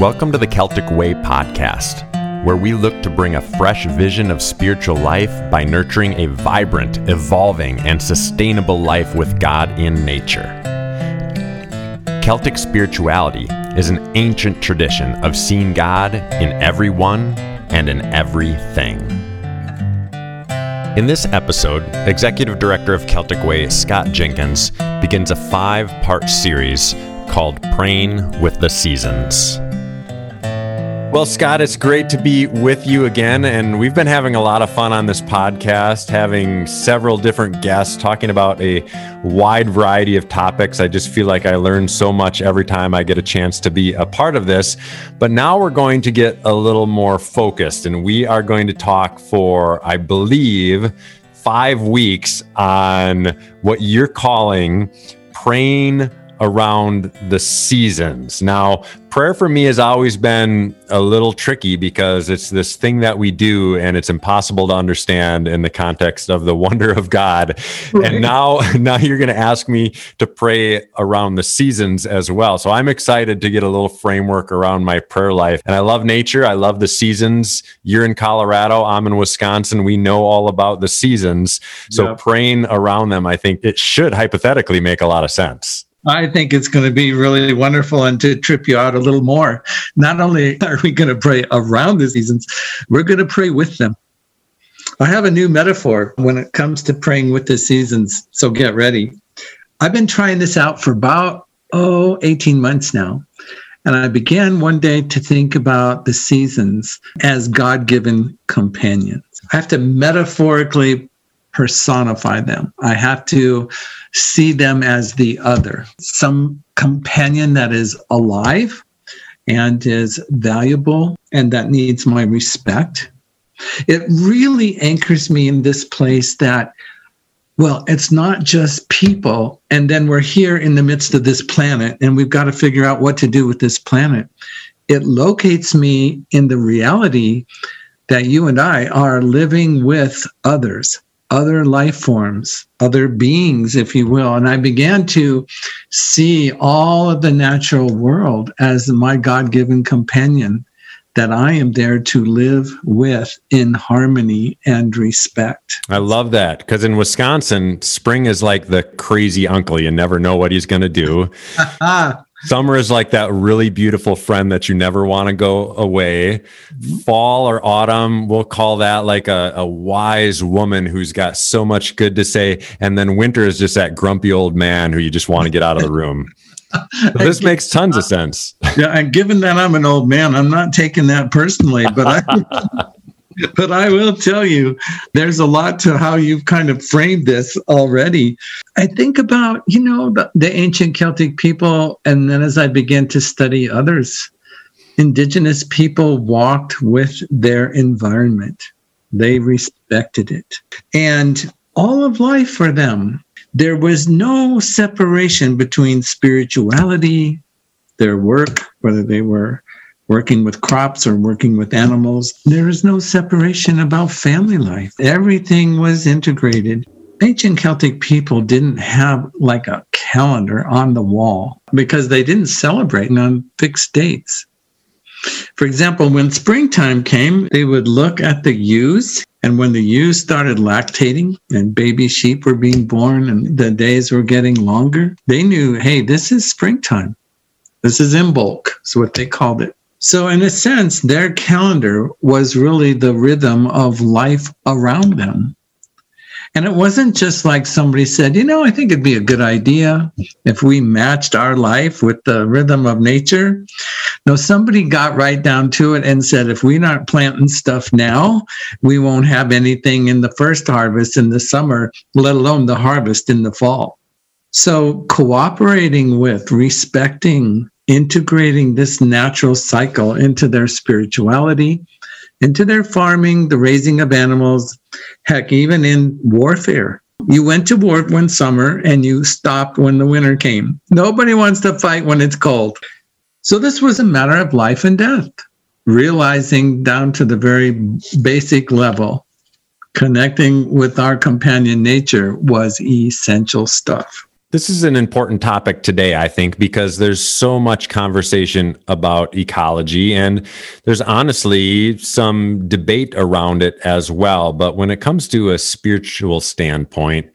Welcome to the Celtic Way podcast, where we look to bring a fresh vision of spiritual life by nurturing a vibrant, evolving, and sustainable life with God in nature. Celtic spirituality is an ancient tradition of seeing God in everyone and in everything. In this episode, Executive Director of Celtic Way, Scott Jenkins, begins a five part series called Praying with the Seasons. Well, Scott, it's great to be with you again. And we've been having a lot of fun on this podcast, having several different guests talking about a wide variety of topics. I just feel like I learn so much every time I get a chance to be a part of this. But now we're going to get a little more focused, and we are going to talk for, I believe, five weeks on what you're calling praying around the seasons. Now, prayer for me has always been a little tricky because it's this thing that we do and it's impossible to understand in the context of the wonder of God. Right. And now now you're going to ask me to pray around the seasons as well. So I'm excited to get a little framework around my prayer life. And I love nature, I love the seasons. You're in Colorado, I'm in Wisconsin. We know all about the seasons. So yep. praying around them, I think it should hypothetically make a lot of sense. I think it's going to be really wonderful and to trip you out a little more. Not only are we going to pray around the seasons, we're going to pray with them. I have a new metaphor when it comes to praying with the seasons, so get ready. I've been trying this out for about, oh, 18 months now. And I began one day to think about the seasons as God given companions. I have to metaphorically personify them. I have to see them as the other, some companion that is alive and is valuable and that needs my respect. It really anchors me in this place that, well, it's not just people. And then we're here in the midst of this planet and we've got to figure out what to do with this planet. It locates me in the reality that you and I are living with others other life forms, other beings, if you will. And I began to see all of the natural world as my God given companion that I am there to live with in harmony and respect. I love that because in Wisconsin, spring is like the crazy uncle. You never know what he's going to do. Summer is like that really beautiful friend that you never want to go away. Mm-hmm. Fall or autumn, we'll call that like a, a wise woman who's got so much good to say. And then winter is just that grumpy old man who you just want to get out of the room. this makes tons of sense. Yeah, and given that I'm an old man, I'm not taking that personally, but I but I will tell you, there's a lot to how you've kind of framed this already. I think about, you know, the, ancient Celtic people, and then as I began to study others, indigenous people walked with their environment. They respected it. And all of life for them, there was no separation between spirituality, their work, whether they were working with crops or working with animals. There is no separation about family life. Everything was integrated. Ancient Celtic people didn't have like a calendar on the wall because they didn't celebrate on fixed dates. For example, when springtime came, they would look at the ewes, and when the ewes started lactating and baby sheep were being born and the days were getting longer, they knew, hey, this is springtime. This is Imbolc, is what they called it. So, in a sense, their calendar was really the rhythm of life around them. And it wasn't just like somebody said, you know, I think it'd be a good idea if we matched our life with the rhythm of nature. No, somebody got right down to it and said, if we're not planting stuff now, we won't have anything in the first harvest in the summer, let alone the harvest in the fall. So, cooperating with, respecting, integrating this natural cycle into their spirituality, into their farming, the raising of animals, heck, even in warfare. You went to war one summer and you stopped when the winter came. Nobody wants to fight when it's cold. So this was a matter of life and death, realizing down to the very basic level, connecting with our companion nature was essential stuff. This is an important topic today, I think, because there's so much conversation about ecology and there's honestly some debate around it as well. But when it comes to a spiritual standpoint,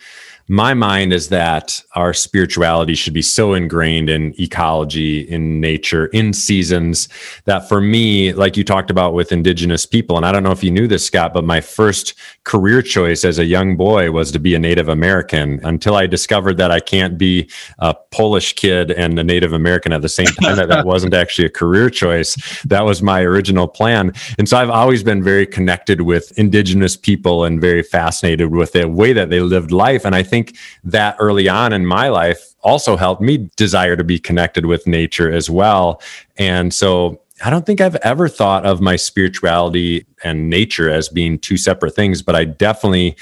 my mind is that our spirituality should be so ingrained in ecology, in nature, in seasons that for me, like you talked about with indigenous people, and I don't know if you knew this, Scott, but my first career choice as a young boy was to be a Native American until I discovered that I can't be a Polish kid and a Native American at the same time, that that wasn't actually a career choice. That was my original plan. And so I've always been very connected with indigenous people and very fascinated with the way that they lived life. And I think think that early on in my life also helped me desire to be connected with nature as well. And so I don't think I've ever thought of my spirituality and nature as being two separate things, but I definitely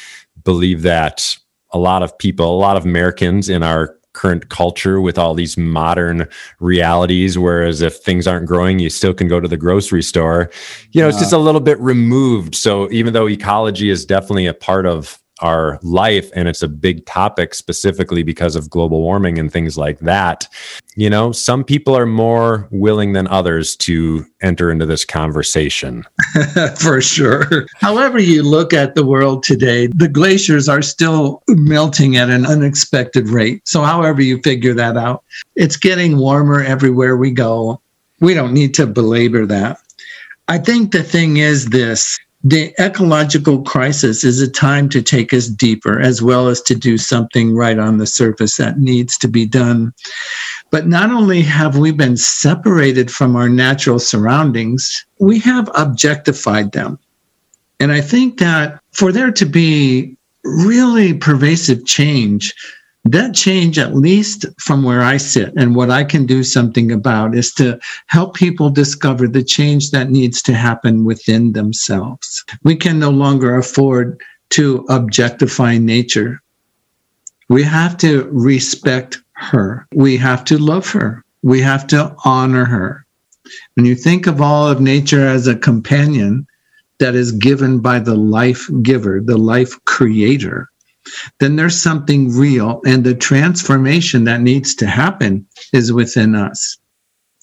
believe that a lot of people, a lot of Americans in our current culture with all these modern realities whereas if things aren't growing you still can go to the grocery store. You know it's just a little bit removed. So even though ecology is definitely a part of our life and it's a big topic specifically because of global warming and things like that. You know some people are more willing than others to enter into this conversation. For sure. However you look at the world today the glaciers are still melting at an unexpected rate. So however you figure that out it's getting warmer everywhere we go. We don't need to belabor that. I think the thing is this the ecological crisis is a time to take us deeper as well as to do something right on the surface that needs to be done. But not only have we been separated from our natural surroundings, we have objectified them. And I think that for there to be really pervasive change, that change, at least from where I sit and what I can do something about, is to help people discover the change that needs to happen within themselves. We can no longer afford to objectify nature. We have to respect her. We have to love her. We have to honor her. When you think of all of nature as a companion that is given by the life giver, the life creator, then there's something real. And the transformation that needs to happen is within us.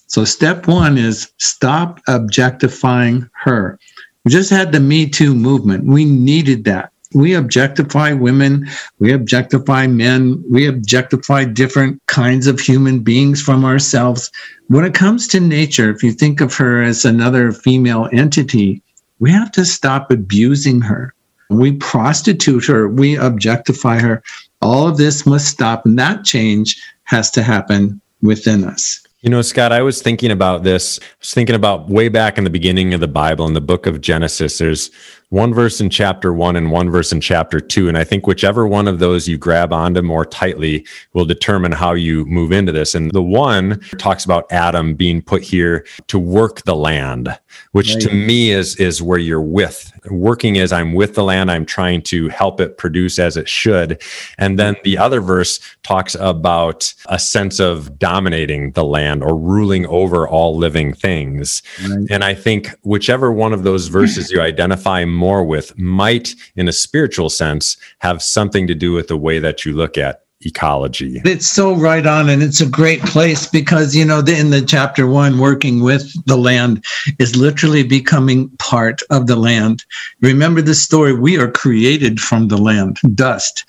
So, step one is stop objectifying her. We just had the Me Too movement. We needed that. We objectify women, we objectify men, we objectify different kinds of human beings from ourselves. When it comes to nature, if you think of her as another female entity, we have to stop abusing her. We prostitute her, we objectify her. All of this must stop, and that change has to happen within us. You know, Scott, I was thinking about this. I was thinking about way back in the beginning of the Bible, in the book of Genesis. There's one verse in chapter one and one verse in chapter two. And I think whichever one of those you grab onto more tightly will determine how you move into this. And the one talks about Adam being put here to work the land, which right. to me is, is where you're with. Working as I'm with the land, I'm trying to help it produce as it should. And then the other verse talks about a sense of dominating the land or ruling over all living things. Right. And I think whichever one of those verses you identify more with might, in a spiritual sense, have something to do with the way that you look at ecology. It's so right on, and it's a great place because you know, in the chapter one, working with the land is literally becoming part of the land. Remember the story: we are created from the land, dust,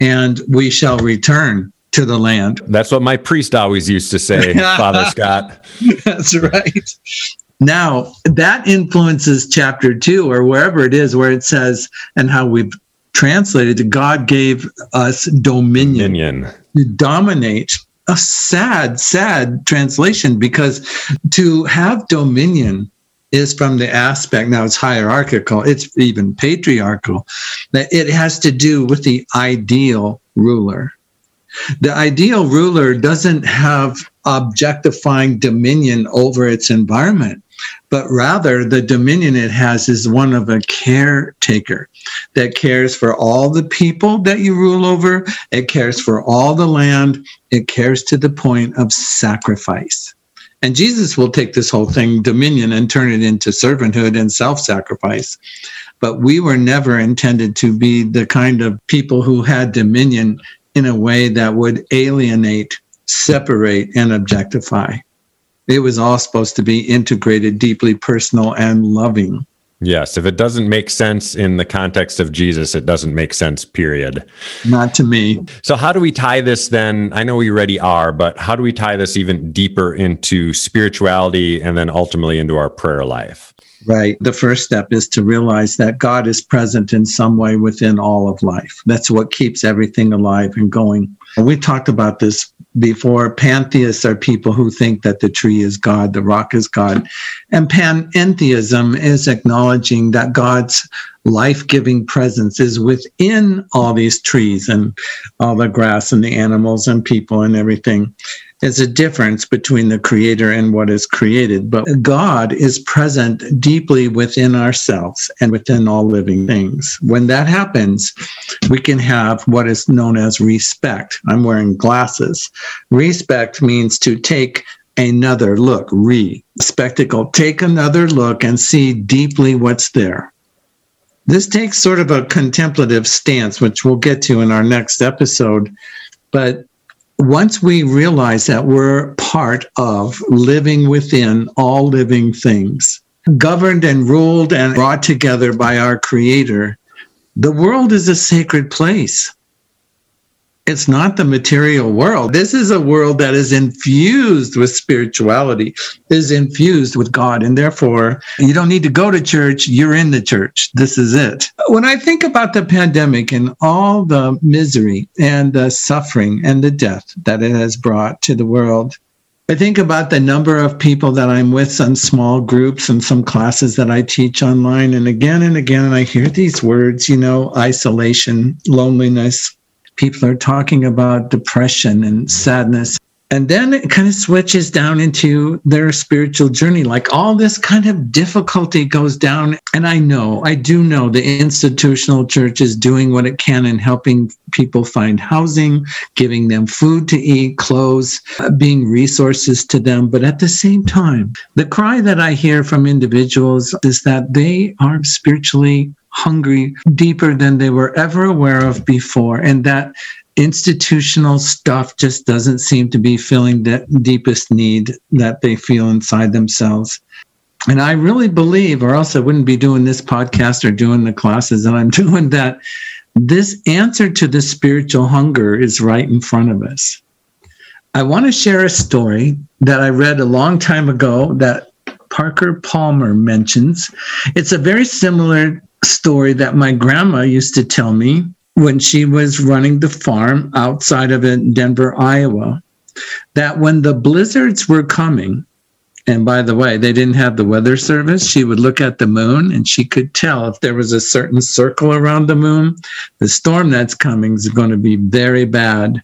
and we shall return to the land. That's what my priest always used to say, Father Scott. That's right. Now, that influences chapter two or wherever it is where it says, and how we've translated to God gave us dominion, dominion. to dominate. A sad, sad translation because to have dominion is from the aspect, now it's hierarchical, it's even patriarchal, that it has to do with the ideal ruler. The ideal ruler doesn't have objectifying dominion over its environment but rather the dominion it has is one of a caretaker that cares for all the people that you rule over. It cares for all the land. It cares to the point of sacrifice. And Jesus will take this whole thing, dominion, and turn it into servanthood and self sacrifice. But we were never intended to be the kind of people who had dominion in a way that would alienate, separate, and objectify. It was all supposed to be integrated, deeply personal, and loving. Yes, if it doesn't make sense in the context of Jesus, it doesn't make sense, period. Not to me. So, how do we tie this then? I know we already are, but how do we tie this even deeper into spirituality and then ultimately into our prayer life? Right. The first step is to realize that God is present in some way within all of life. That's what keeps everything alive and going. And we talked about this before. Pantheists are people who think that the tree is God, the rock is God. And panentheism is acknowledging that God's life giving presence is within all these trees and all the grass and the animals and people and everything. There's a difference between the creator and what is created, but God is present deeply within ourselves and within all living things. When that happens, we can have what is known as respect. I'm wearing glasses. Respect means to take another look, re spectacle, take another look and see deeply what's there. This takes sort of a contemplative stance, which we'll get to in our next episode. But once we realize that we're part of living within all living things, governed and ruled and brought together by our Creator, the world is a sacred place. It's not the material world. This is a world that is infused with spirituality, is infused with God. And therefore, you don't need to go to church. You're in the church. This is it. When I think about the pandemic and all the misery and the suffering and the death that it has brought to the world, I think about the number of people that I'm with in small groups and some classes that I teach online. And again and again, I hear these words, you know, isolation, loneliness, people are talking about depression and sadness. And then it kind of switches down into their spiritual journey. Like all this kind of difficulty goes down. And I know, I do know the institutional church is doing what it can in helping people find housing, giving them food to eat, clothes, uh, being resources to them. But at the same time, the cry that I hear from individuals is that they are spiritually hungry deeper than they were ever aware of before. And that institutional stuff just doesn't seem to be filling that deepest need that they feel inside themselves. And I really believe, or else I wouldn't be doing this podcast or doing the classes that I'm doing, that this answer to the spiritual hunger is right in front of us. I want to share a story that I read a long time ago that Parker Palmer mentions. It's a very similar story that my grandma used to tell me when she was running the farm outside of Denver, Iowa, that when the blizzards were coming, and by the way, they didn't have the weather service. She would look at the moon and she could tell if there was a certain circle around the moon, the storm that's coming is going to be very bad.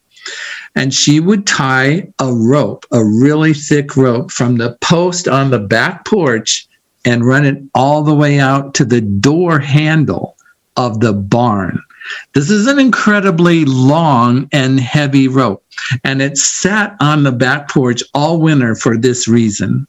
And she would tie a rope, a really thick rope from the post on the back porch and run it all the way out to the door handle of the barn. This is an incredibly long and heavy rope, and it sat on the back porch all winter for this reason.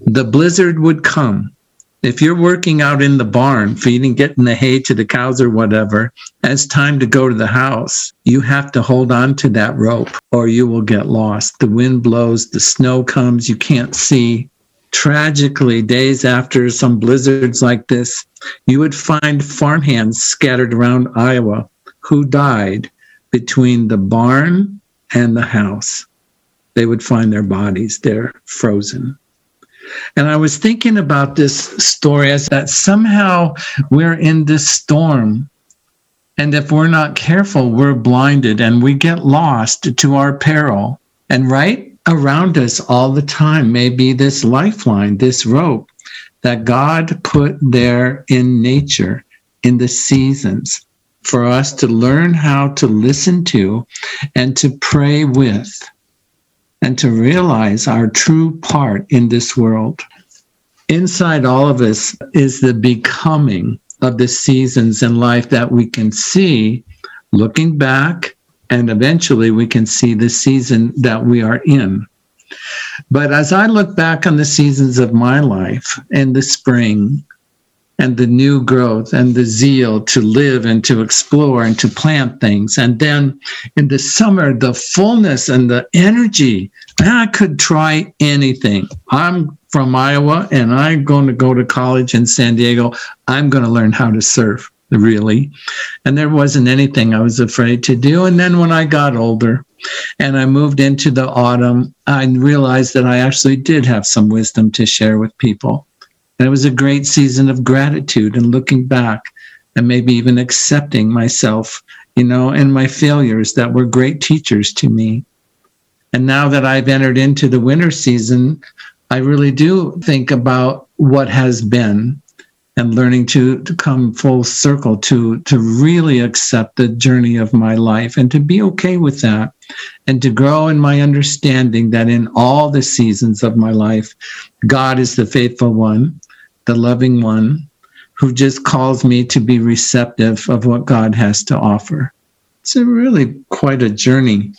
The blizzard would come. If you're working out in the barn, feeding, getting the hay to the cows or whatever, it's time to go to the house. You have to hold on to that rope or you will get lost. The wind blows, the snow comes, you can't see tragically, days after some blizzards like this, you would find farmhands scattered around Iowa who died between the barn and the house. They would find their bodies there frozen. And I was thinking about this story as that somehow we're in this storm. And if we're not careful, we're blinded and we get lost to our peril. And right around us all the time may be this lifeline, this rope that God put there in nature, in the seasons, for us to learn how to listen to and to pray with, and to realize our true part in this world. Inside all of us is the becoming of the seasons in life that we can see looking back and eventually we can see the season that we are in. But as I look back on the seasons of my life in the spring, and the new growth and the zeal to live and to explore and to plant things. And then in the summer, the fullness and the energy. I could try anything. I'm from Iowa and I'm going to go to college in San Diego. I'm going to learn how to surf, really. And there wasn't anything I was afraid to do. And then when I got older, and I moved into the autumn, I realized that I actually did have some wisdom to share with people. And it was a great season of gratitude and looking back and maybe even accepting myself, you know, and my failures that were great teachers to me. And now that I've entered into the winter season, I really do think about what has been and learning to, to come full circle to to really accept the journey of my life and to be okay with that and to grow in my understanding that in all the seasons of my life god is the faithful one the loving one who just calls me to be receptive of what god has to offer it's really quite a journey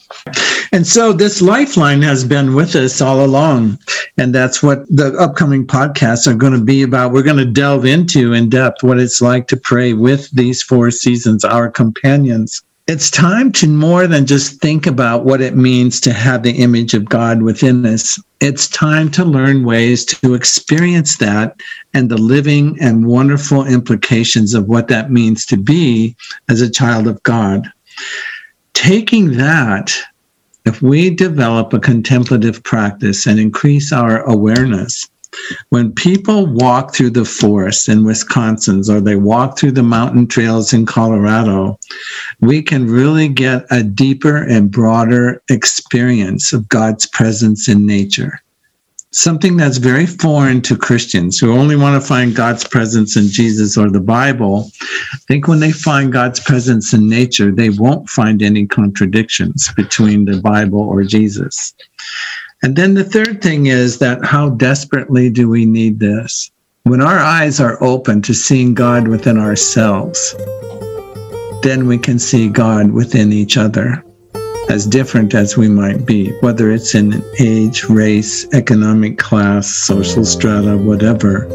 and so this lifeline has been with us all along. And that's what the upcoming podcasts are going to be about. We're going to delve into in depth what it's like to pray with these four seasons, our companions. It's time to more than just think about what it means to have the image of God within us. It's time to learn ways to experience that and the living and wonderful implications of what that means to be as a child of God. Taking that if we develop a contemplative practice and increase our awareness, when people walk through the forest in Wisconsin or they walk through the mountain trails in Colorado, we can really get a deeper and broader experience of God's presence in nature something that's very foreign to Christians who only want to find God's presence in Jesus or the Bible. I think when they find God's presence in nature, they won't find any contradictions between the Bible or Jesus. And then the third thing is that how desperately do we need this? When our eyes are open to seeing God within ourselves, then we can see God within each other as different as we might be, whether it's in age, race, economic class, social strata, whatever,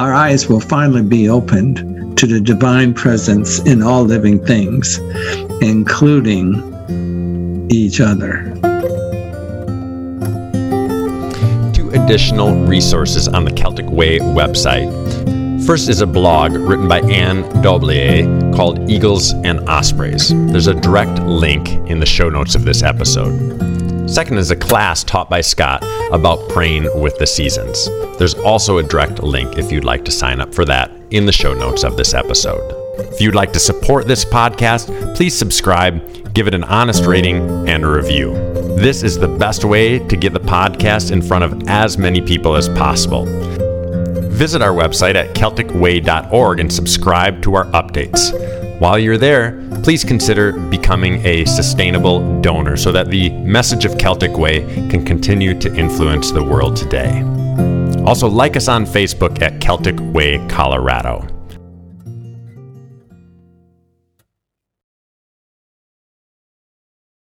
our eyes will finally be opened to the divine presence in all living things, including each other. Two additional resources on the Celtic Way website First is a blog written by Anne Daublier called Eagles and Ospreys. There's a direct link in the show notes of this episode. Second is a class taught by Scott about praying with the seasons. There's also a direct link if you'd like to sign up for that in the show notes of this episode. If you'd like to support this podcast, please subscribe, give it an honest rating, and a review. This is the best way to get the podcast in front of as many people as possible visit our website at CelticWay.org and subscribe to our updates. While you're there, please consider becoming a sustainable donor so that the message of Celtic Way can continue to influence the world today. Also, like us on Facebook at Celtic Way Colorado.